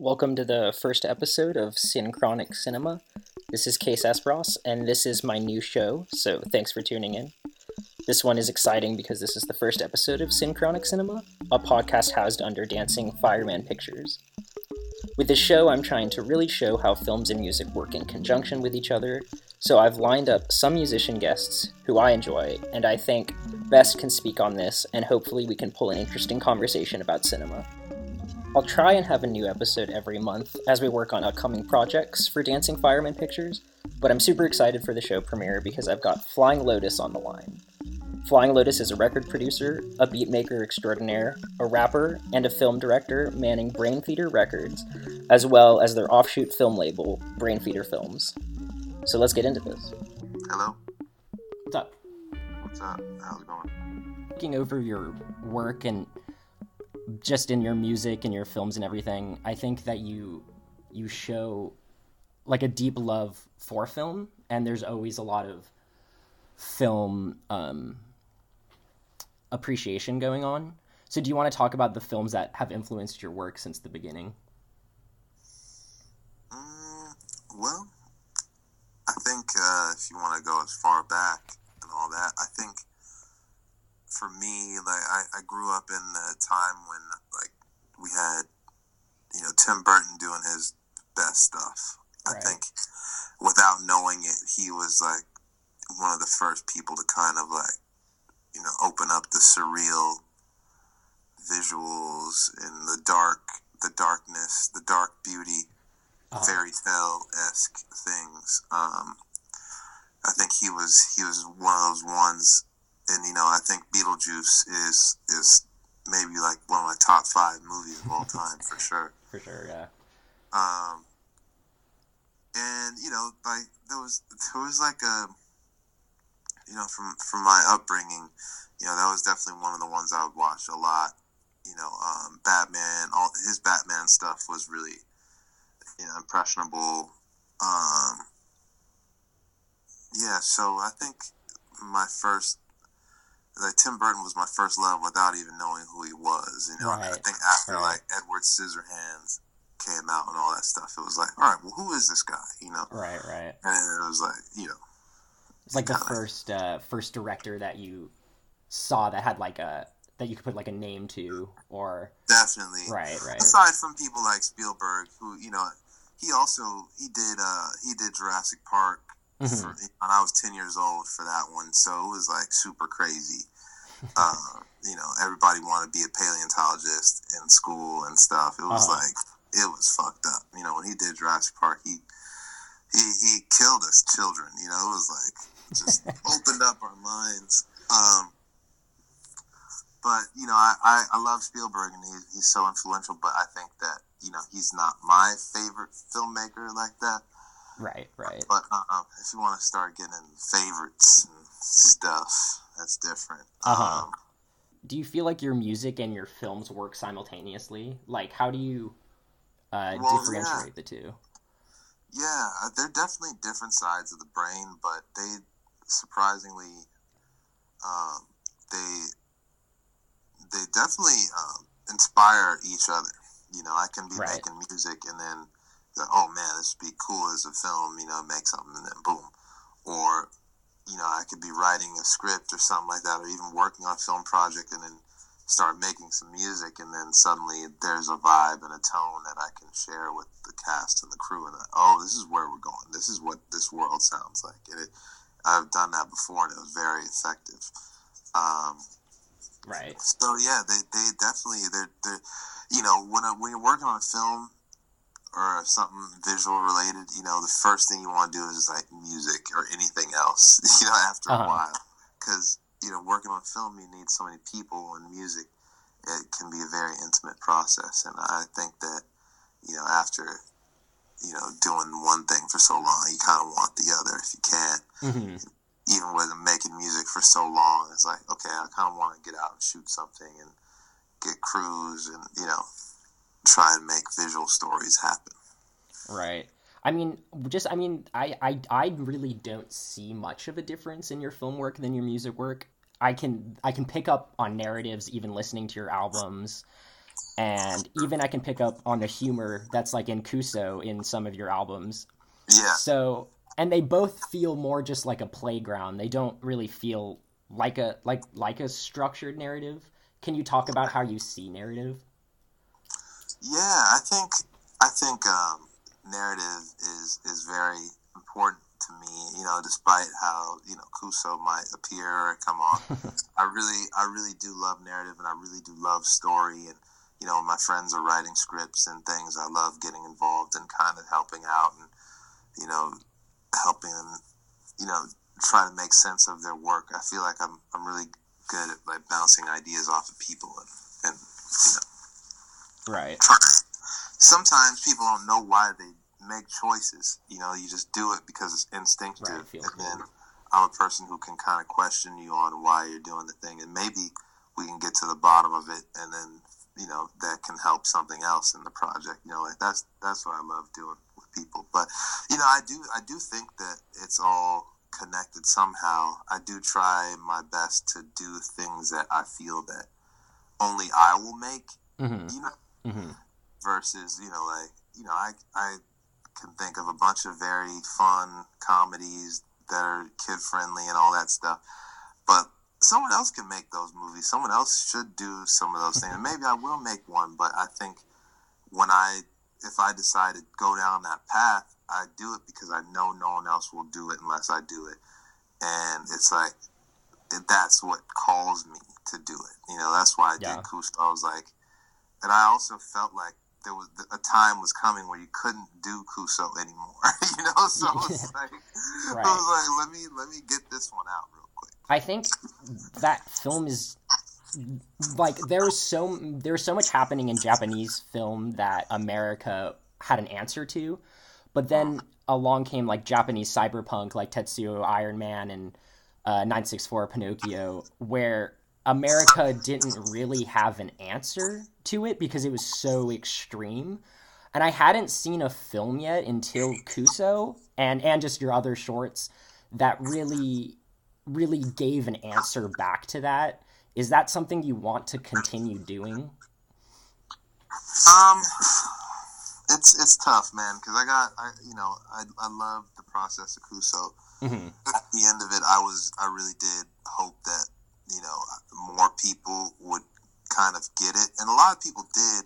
Welcome to the first episode of Synchronic Cinema. This is Case Esbros, and this is my new show, so thanks for tuning in. This one is exciting because this is the first episode of Synchronic Cinema, a podcast housed under Dancing Fireman Pictures. With this show, I'm trying to really show how films and music work in conjunction with each other, so I've lined up some musician guests who I enjoy, and I think best can speak on this, and hopefully we can pull an interesting conversation about cinema. I'll try and have a new episode every month as we work on upcoming projects for Dancing Fireman Pictures, but I'm super excited for the show premiere because I've got Flying Lotus on the line. Flying Lotus is a record producer, a beatmaker extraordinaire, a rapper, and a film director manning Brainfeeder Records, as well as their offshoot film label, Brainfeeder Films. So let's get into this. Hello. What's up? What's up? How's it going? Looking over your work and just in your music and your films and everything, I think that you you show like a deep love for film, and there's always a lot of film um, appreciation going on. So, do you want to talk about the films that have influenced your work since the beginning? Mm, well, I think uh, if you want to go as far back and all that, I think for me, like I, I grew up in the time when like we had, you know, Tim Burton doing his best stuff. Right. I think without knowing it, he was like one of the first people to kind of like, you know, open up the surreal visuals and the dark, the darkness, the dark beauty, Uh-huh. fairy tale esque things. Um, I think he was he was one of those ones, and you know, I think Beetlejuice is is maybe like one of my top five movies of all time for sure. For sure, yeah. Um, and you know, like there was there was like a, you know, from from my upbringing, you know, that was definitely one of the ones I would watch a lot. You know, um, Batman, all his Batman stuff was really, you know, impressionable. Um, yeah, so I think my first, like Tim Burton was my first love without even knowing who he was. You know, And I think after right. like Edward Scissorhands came out and all that stuff, it was like, all right, well, who is this guy? You know, Right, right. and it was like, you know, It's like the first uh, first director that you saw that had like a that you could put like a name to, or definitely. right, right, Aside from people like Spielberg, who you know, he also he did uh he did Jurassic Park. Mhm. For, and I was ten years old for that one, so it was like super crazy. uh, you know, everybody wanted to be a paleontologist in school and stuff. It was Uh-huh. like it was fucked up. You know, when he did Jurassic Park, he he he killed us children. You know, it was like just opened up our minds. Um, but you know, I, I, I love Spielberg and he, he's so influential. But I think that you know he's not my favorite filmmaker like that. Right, right. But uh, if you want to start getting favorites and stuff, that's different. Uh-huh. Um, Do you feel like your music and your films work simultaneously? Like, how do you uh, Well, differentiate the two? yeah, uh, they're definitely different sides of the brain, but they surprisingly, um, they they definitely um, inspire each other. You know, I can be Right. making music and then, like, oh man, this would be cool as a film. You know, make something and then boom, or you know, I could be writing a script or something like that, or even working on a film project and then start making some music, and then suddenly there's a vibe and a tone that I can share with the cast and the crew, and oh, this is where we're going. This is what this world sounds like. And it, I've done that before, and it was very effective. Um, Right. so yeah, they, they definitely they're, they're you know when a, when you're working on a film or something visual related, you know the first thing you want to do is like music or anything else. You know after Uh-huh. a while, because you know working on film you need so many people and music. It can be a very intimate process, and I think that you know after you know doing one thing for so long, you kind of want the other if you can hmm even with making music for so long, it's like, okay, I kind of want to get out and shoot something and get crews and, you know, try and make visual stories happen. Right. I mean, just I mean, I, I I really don't see much of a difference in your film work than your music work. I can I can pick up on narratives even listening to your albums. and even I can pick up on the humor that's like in Kuso in some of your albums. Yeah. So, and they both feel more just like a playground. They don't really feel like a like like a structured narrative. Can you talk about how you see narrative? Yeah, I think I think um, narrative is is very important to me. You know, despite how you know Kuso might appear or come off, I really I really do love narrative and I really do love story. And you know, my friends are writing scripts and things. I love getting involved and kind of helping out and you know helping them. You know, try to make sense of their work. I feel like I'm I'm really good at like bouncing ideas off of people and and you know Right. Sometimes people don't know why they make choices. You know, you just do it because it's instinctive, Right, feels and then. I'm a person who can kind of question you on why you're doing the thing, and maybe we can get to the bottom of it, and then you know that can help something else in the project. You know, like that's that's what I love doing with people. But you know, I do I do think that it's all connected somehow. I do try my best to do things that I feel that only I will make. Mm-hmm. You know, Mm-hmm. versus you know like you know I I can think of a bunch of very fun comedies that are kid friendly and all that stuff, but someone else can make those movies. Someone else should do some of those things. And maybe I will make one, but I think when I if I decide to go down that path, I do it because I know no one else will do it unless I do it, and it's like that's what calls me to do it. You know, that's why I Yeah. did Kuso. I was like, and I also felt like there was a time was coming where you couldn't do Kuso anymore. you know, so it's like Right. I was like, let me let me get this one out real quick. I think that film is like there's so there's so much happening in Japanese film that America had an answer to, but then along came like Japanese cyberpunk like Tetsuo Iron Man and uh, 964 Pinocchio, where America didn't really have an answer to it because it was so extreme. And I hadn't seen a film yet until Kuso and and just your other shorts that really really gave an answer back to that. Is that something you want to continue doing? Um, it's it's tough, man, because I got I you know I I love the process of Kuso. Mm-hmm. At the end of it, I was I really did hope that you know more people would kind of get it, and a lot of people did.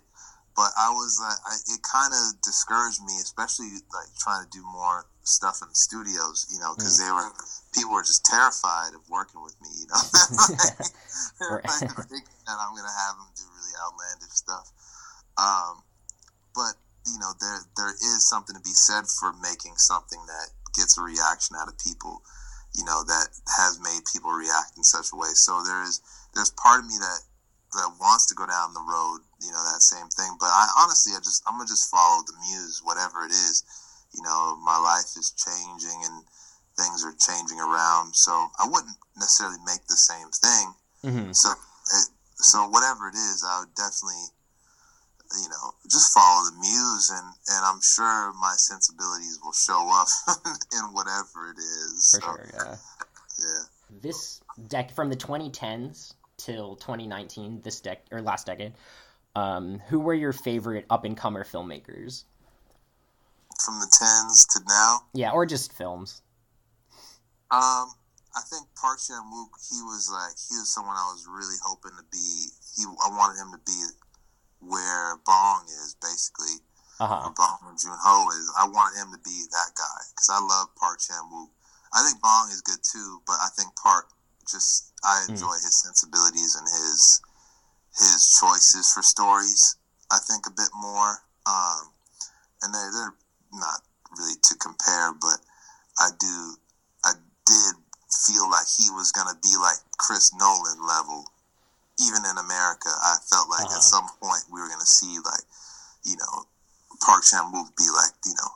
But I was uh, I, it kind of discouraged me, especially like trying to do more stuff in the studios, you know, because they were people were just terrified of working with me, you know. They're Right. like thinking that I'm gonna have them do really outlandish stuff. Um, but you know, there there is something to be said for making something that gets a reaction out of people, you know, that has made people react in such a way. So there is there's part of me that that wants to go down the road, you know, that same thing. But I honestly, I just I'm gonna just follow the muse, whatever it is. You know, my life is changing and things are changing around, so I wouldn't necessarily make the same thing. Mm-hmm. So, it, so whatever it is, I would definitely, you know, just follow the muse, and and I'm sure my sensibilities will show up in whatever it is. For so, sure, yeah. Yeah. This deck from the 2010s till 2019, this deck or last decade. Um, who were your favorite up and comer filmmakers? From the tens to now, Yeah, or just films. um, I think Park Chan Wook, he was like he was someone I was really hoping to be. He I wanted him to be where Bong is basically. Uh huh. or Bong Joon Ho is. I want him to be that guy because I love Park Chan Wook. I think Bong is good too, but I think Park just I enjoy his sensibilities and his his choices for stories. I think a bit more, um, and they're they're not really to compare, but I do I did feel like he was gonna be like Chris Nolan level. Even in America, I felt like Uh-huh. at some point we were gonna see like, you know, Park Chan Wook be like, you know,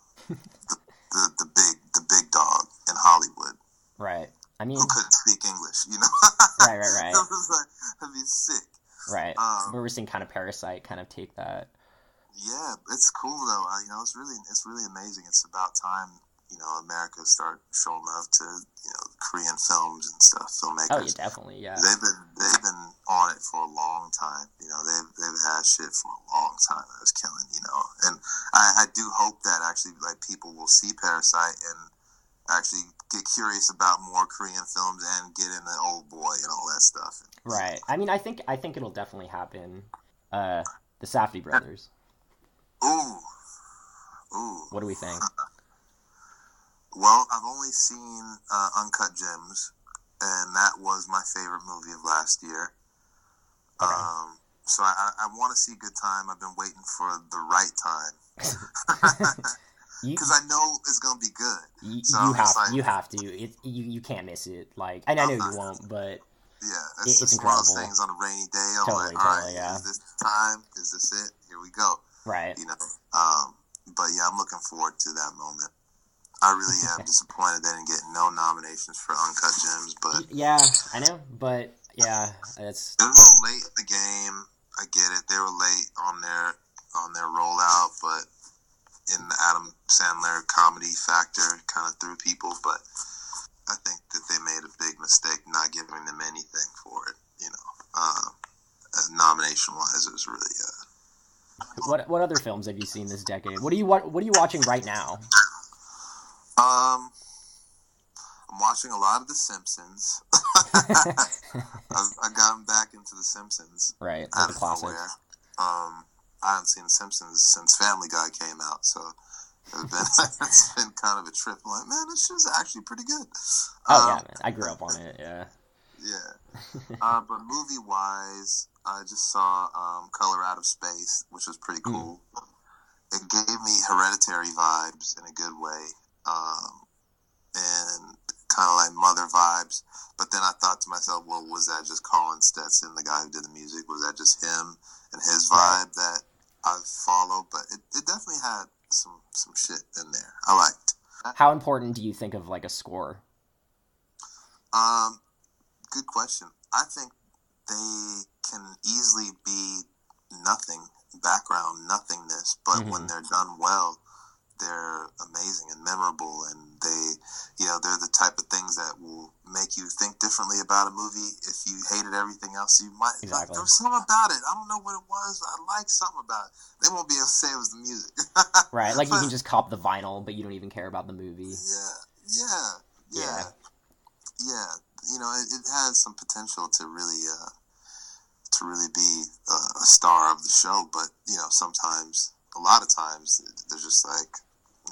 the, the the big the big dog in Hollywood Right. I mean, who couldn't speak English, you know. right, right, right, That was like, that'd be sick. right. Um, Where we're seeing kind of Parasite kind of take that. Yeah, it's cool though. I, you know, it's really it's really amazing. It's about time you know America start showing love to you know Korean films and stuff, filmmakers. Oh, yeah, definitely, yeah. They've been they've been on it for a long time. You know, they've they've had shit for a long time. That was killing. You know, and I, I do hope that actually like people will see Parasite and actually get curious about more Korean films and get into Old Boy and all that stuff. Right. I mean, I think I think it'll definitely happen. Uh, the Safdie brothers. Ooh, ooh. What do we think? Well, I've only seen uh, Uncut Gems, and that was my favorite movie of last year. Okay. Um, so I, I want to see Good Time. I've been waiting for the right time because I know it's gonna be good. you, so you have like- you have to. It you you can't miss it. Like, and I know I'm you won't, but Yeah, It- it's, it's just one of those things on a rainy day. I'm Totally, like, all right, totally, yeah. is this the time? Is this it? Here we go. right. You know. Um, but yeah, I'm looking forward to that moment. I really am disappointed they didn't get no nominations for Uncut Gems, but Yeah, I know, but yeah, it's It was a little late in the game. I get it. They were late on their on their rollout, but in the Adam Sandler comedy factor, kind of threw people. But I think that they made a big mistake not giving them anything for it. You know, uh, uh, nomination wise, it was really. Uh, what what other films have you seen this decade? What are you wa- what are you watching right now? Um, I'm watching a lot of The Simpsons. I've, I gotten back into The Simpsons. right, out the of classics. nowhere. Um, I haven't seen The Simpsons since Family Guy came out, so it's been it's been kind of a trip. I'm like, man, this shit's actually pretty good. Oh Um, yeah, man, I grew up on it. Yeah. yeah. uh, but movie wise, I just saw um, Color Out of Space, which was pretty Hmm. cool. It gave me Hereditary vibes in a good way, um, and kind of like Mother vibes. But then I thought to myself, well, was that just Colin Stetson, the guy who did the music? Was that just him and his vibe that I follow? But it, it definitely had some some shit in there. I liked. How important do you think of like a score? Um, good question. I think they can easily be nothing, background nothingness, but when Mhm. they're done well, they're amazing and memorable, and they, you know, they're the type of things that will make you think differently about a movie. If you hated everything else, you might. Like, Exactly. there was something about it. I don't know what it was. but I like something about it. They won't be able to say it was the music. Right, like you can just cop the vinyl, but you don't even care about the movie. Yeah, yeah, yeah, Yeah. yeah. You know, it, it has some potential to really, uh, to really be a, a star of the show. But you know, sometimes, a lot of times, they're just like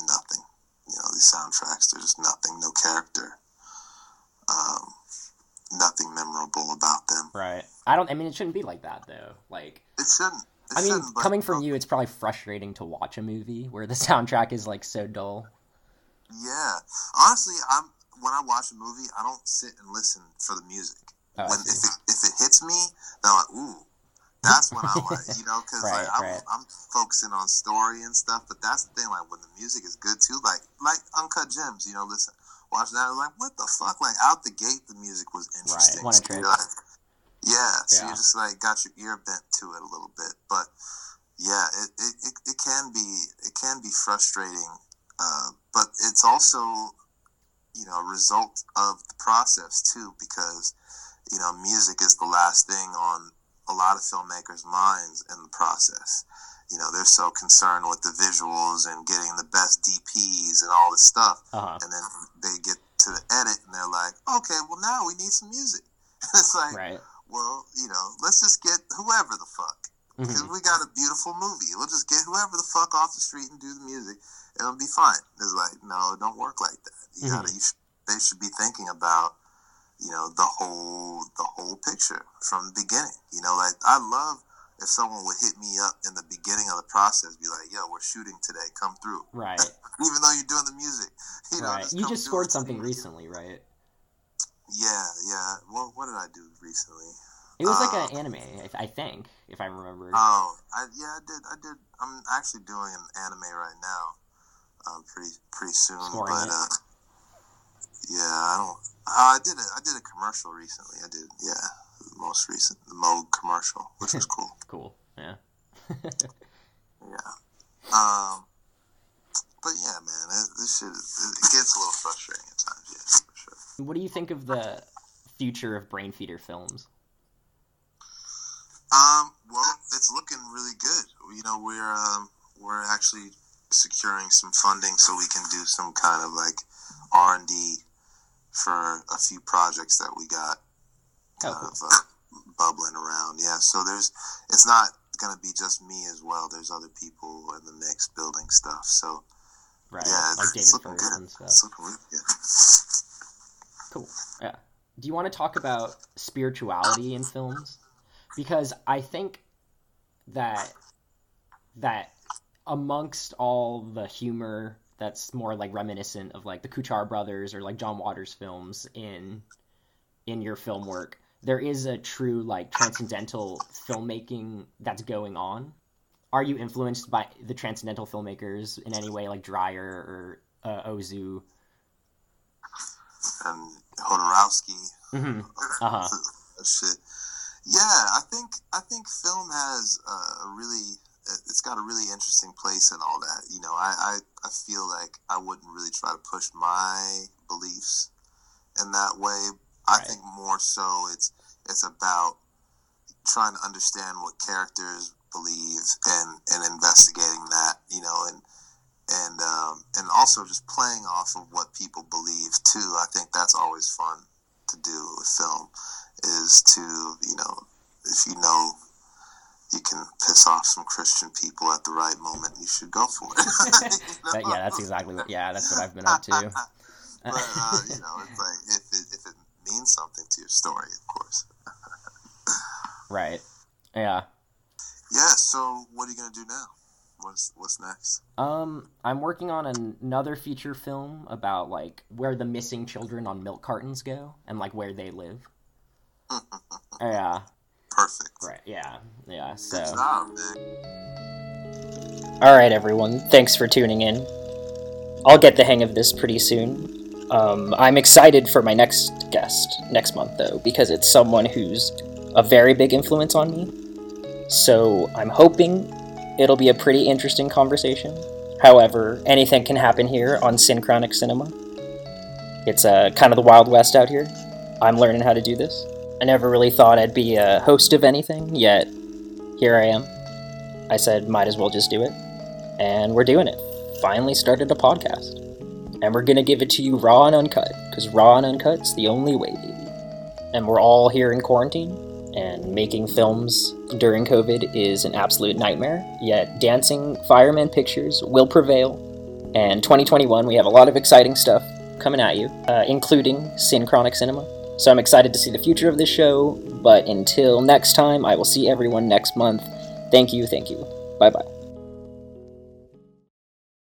nothing. You know, these soundtracks, they're just nothing. No character. Um, nothing memorable about them. Right. I don't. I mean, it shouldn't be like that though. Like, It shouldn't. It I mean, shouldn't, coming from you, it's probably frustrating to watch a movie where the soundtrack is like so dull. Yeah, honestly, I'm when I watch a movie, I don't sit and listen for the music. Oh, when if it if it hits me, then I'm like, ooh, that's when I like, you know, because Right, like I'm, right. I'm focusing on story and stuff. But that's the thing, like when the music is good too, like like Uncut Gems, you know, listen, watch that, like what the fuck, like out the gate, the music was interesting. A So like, yeah, so Yeah. you just like got your ear bent to it a little bit, but yeah, it, it, it, it can be it can be frustrating, uh, but it's also you know a result of the process too because you know music is the last thing on a lot of filmmakers' minds in the process. You know they're so concerned with the visuals and getting the best DPs and all this stuff, Uh huh. and then they get to the edit and they're like, okay, well now we need some music. it's like, Right. well, you know, let's just get whoever the fuck. Because Mhm. we got a beautiful movie. We'll just get whoever the fuck off the street and do the music. and It'll be fine. It's like, no, it don't work like that. You gotta, you sh- they should be thinking about, you know, the whole, the whole picture from the beginning. You know, like I love if someone would hit me up in the beginning of the process, be like, yo, we're shooting today, come through. Right. Even though you're doing the music. You know, Right. just You just scored something recently, right? Yeah, yeah. Well, what did I do recently? It was like Uh, an anime, I- I think, if I remember. Oh, I, yeah, I did. I did. I'm actually doing an anime right now. Um, pretty pretty soon, Scoring but it. uh, yeah, I don't. Uh, I did a I did a commercial recently. I did, yeah, the most recent the Moog commercial, which was cool. Cool. Yeah. Yeah. Um, but yeah, man, it, this shit, it gets a little frustrating at times. Yeah, for sure. What do you think of the future of Brainfeeder films? Um, well, it's looking really good. You know, we're um, we're actually securing some funding so we can do some kind of like R and D for a few projects that we got Oh, kind cool. of uh, bubbling around. Yeah, so there's it's not gonna be just me as well. There's other people in the mix building stuff. So Right, yeah, it's, like it's David looking good. and stuff. It's looking good. Cool. Yeah. Do you want to talk about spirituality in films? Because I think that that amongst all the humor that's more like reminiscent of like the Kuchar brothers or like John Waters films in in your film work, there is a true like transcendental filmmaking that's going on. Are you influenced by the transcendental filmmakers in any way, like Dreyer or uh, Ozu? And Jodorowsky, hmm Uh-huh. shit. Yeah, I think I think film has a really it's got a really interesting place in all that. You know, I, I, I feel like I wouldn't really try to push my beliefs in that way. I think more so it's it's about trying to understand what characters believe and, and investigating that, you know, and and um, and also just playing off of what people believe too. I think that's always fun to do with film is to you know if you know you can piss off some Christian people at the right moment, you should go for it. You know? yeah, that's exactly what. Yeah, that's what I've been up to. but uh, you know, it's like if it, if it means something to your story, of course. right. Yeah. Yeah. So what are you gonna do now? What's what's next? Um, I'm working on an- another feature film about like where the missing children on milk cartons go and like where they live. Yeah. Perfect. Right. Yeah. Yeah. Good So. job, man. All right, everyone. Thanks for tuning in. I'll get the hang of this pretty soon. Um, I'm excited for my next guest next month, though, because it's someone who's a very big influence on me. So I'm hoping it'll be a pretty interesting conversation. However, anything can happen here on Synchronic Cinema. It's uh, kind of the Wild West out here. I'm learning how to do this. I never really thought I'd be a host of anything, yet here I am. I said, might as well just do it and we're doing it. Finally started a podcast. And we're gonna give it to you raw and uncut, because raw and uncut's the only way, baby. And we're all here in quarantine, and making films during COVID is an absolute nightmare. Yet Dancing Fireman Pictures will prevail. And 2021, we have a lot of exciting stuff coming at you, uh, including Synchronic Cinema. So I'm excited to see the future of this show, but until next time, I will see everyone next month. Thank you, thank you. Bye bye.